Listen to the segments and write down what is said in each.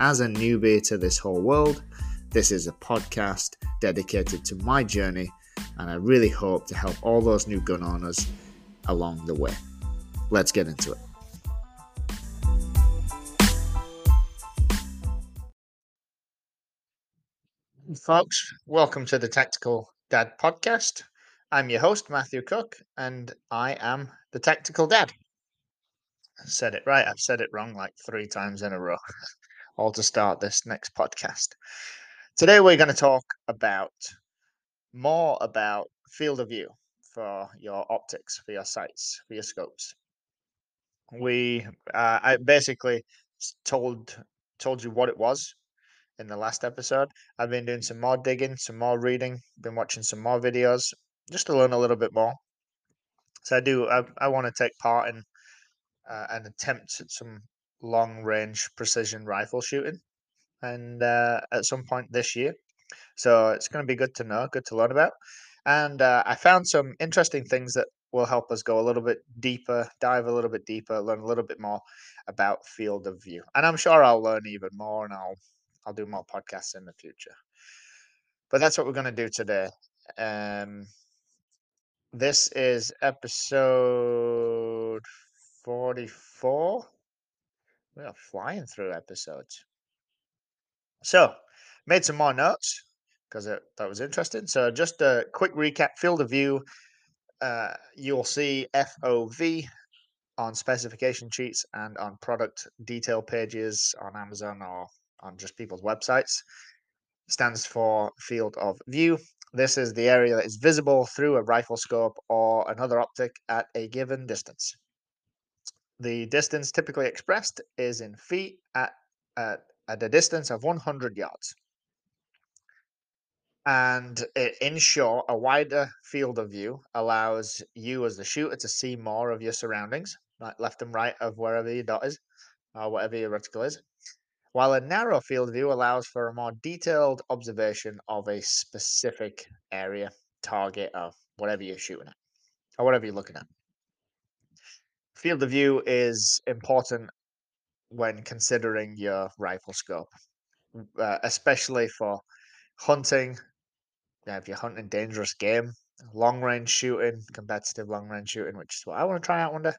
as a newbie to this whole world, this is a podcast dedicated to my journey, and I really hope to help all those new gun owners along the way. Let's get into it. Folks, welcome to the Tactical Dad podcast. I'm your host, Matthew Cook, and I am the Tactical Dad. I said it right. I've said it wrong like three times in a row, all to start this next podcast. Today, we're going to talk about more about field of view for your optics, for your sights, for your scopes. We, uh, I basically told told you what it was in the last episode. I've been doing some more digging, some more reading, been watching some more videos just to learn a little bit more. So I do. I, I want to take part in uh, an attempt at some long range precision rifle shooting, and uh, at some point this year. So it's going to be good to know, good to learn about. And uh, I found some interesting things that will help us go a little bit deeper, dive a little bit deeper, learn a little bit more about field of view. And I'm sure I'll learn even more, and I'll I'll do more podcasts in the future. But that's what we're going to do today. Um, this is episode 44. We are flying through episodes. So, made some more notes because that was interesting. So, just a quick recap field of view. Uh, you'll see FOV on specification sheets and on product detail pages on Amazon or on just people's websites. Stands for field of view. This is the area that is visible through a rifle scope or another optic at a given distance. The distance typically expressed is in feet at, at, at a distance of 100 yards. And it, in short, a wider field of view allows you as the shooter to see more of your surroundings, like left and right of wherever your dot is, or whatever your reticle is while a narrow field of view allows for a more detailed observation of a specific area, target, or whatever you're shooting at, or whatever you're looking at. Field of view is important when considering your rifle scope, uh, especially for hunting. Yeah, if you're hunting dangerous game, long range shooting, competitive long range shooting, which is what I want to try out one day,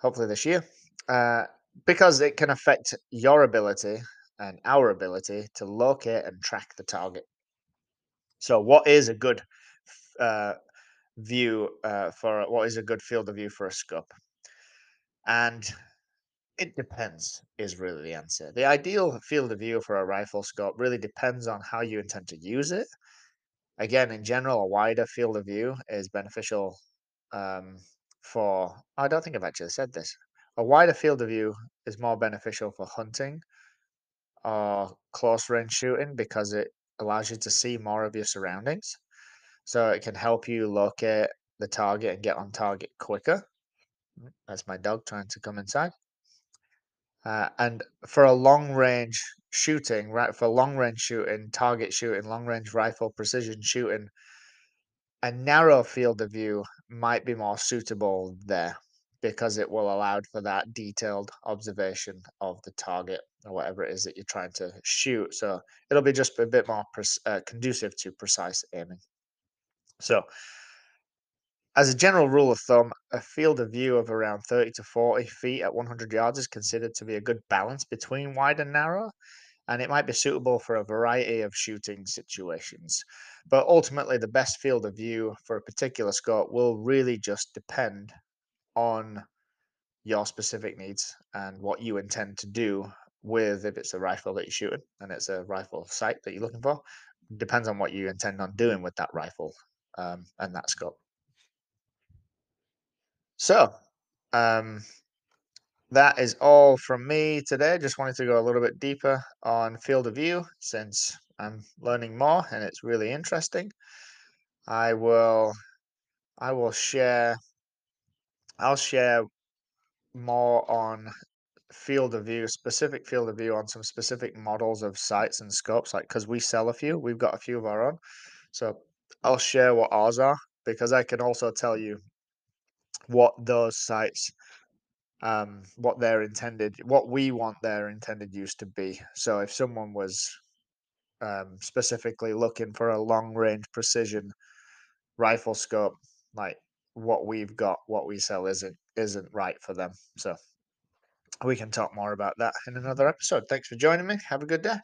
hopefully this year. Uh, because it can affect your ability and our ability to locate and track the target. So, what is a good uh, view uh, for what is a good field of view for a scope? And it depends, is really the answer. The ideal field of view for a rifle scope really depends on how you intend to use it. Again, in general, a wider field of view is beneficial um, for. I don't think I've actually said this. A wider field of view is more beneficial for hunting or close range shooting because it allows you to see more of your surroundings. So it can help you locate the target and get on target quicker. That's my dog trying to come inside. Uh, and for a long range shooting, right? For long range shooting, target shooting, long range rifle, precision shooting, a narrow field of view might be more suitable there because it will allow for that detailed observation of the target or whatever it is that you're trying to shoot. So it'll be just a bit more uh, conducive to precise aiming. So, as a general rule of thumb, a field of view of around 30 to 40 feet at 100 yards is considered to be a good balance between wide and narrow, and it might be suitable for a variety of shooting situations. But ultimately, the best field of view for a particular scope will really just depend on your specific needs and what you intend to do with if it's a rifle that you're shooting and it's a rifle sight that you're looking for depends on what you intend on doing with that rifle um, and that scope so um, that is all from me today. Just wanted to go a little bit deeper on field of view since I'm learning more and it's really interesting. I will I will share I'll share more on field of view, specific field of view on some specific models of sights and scopes, like because we sell a few, we've got a few of our own. So I'll share what ours are because I can also tell you what those sights um what their intended what we want their intended use to be. So if someone was um specifically looking for a long range precision rifle scope, like what we've got, what we sell isn't isn't right for them. So we can talk more about that in another episode. Thanks for joining me. Have a good day.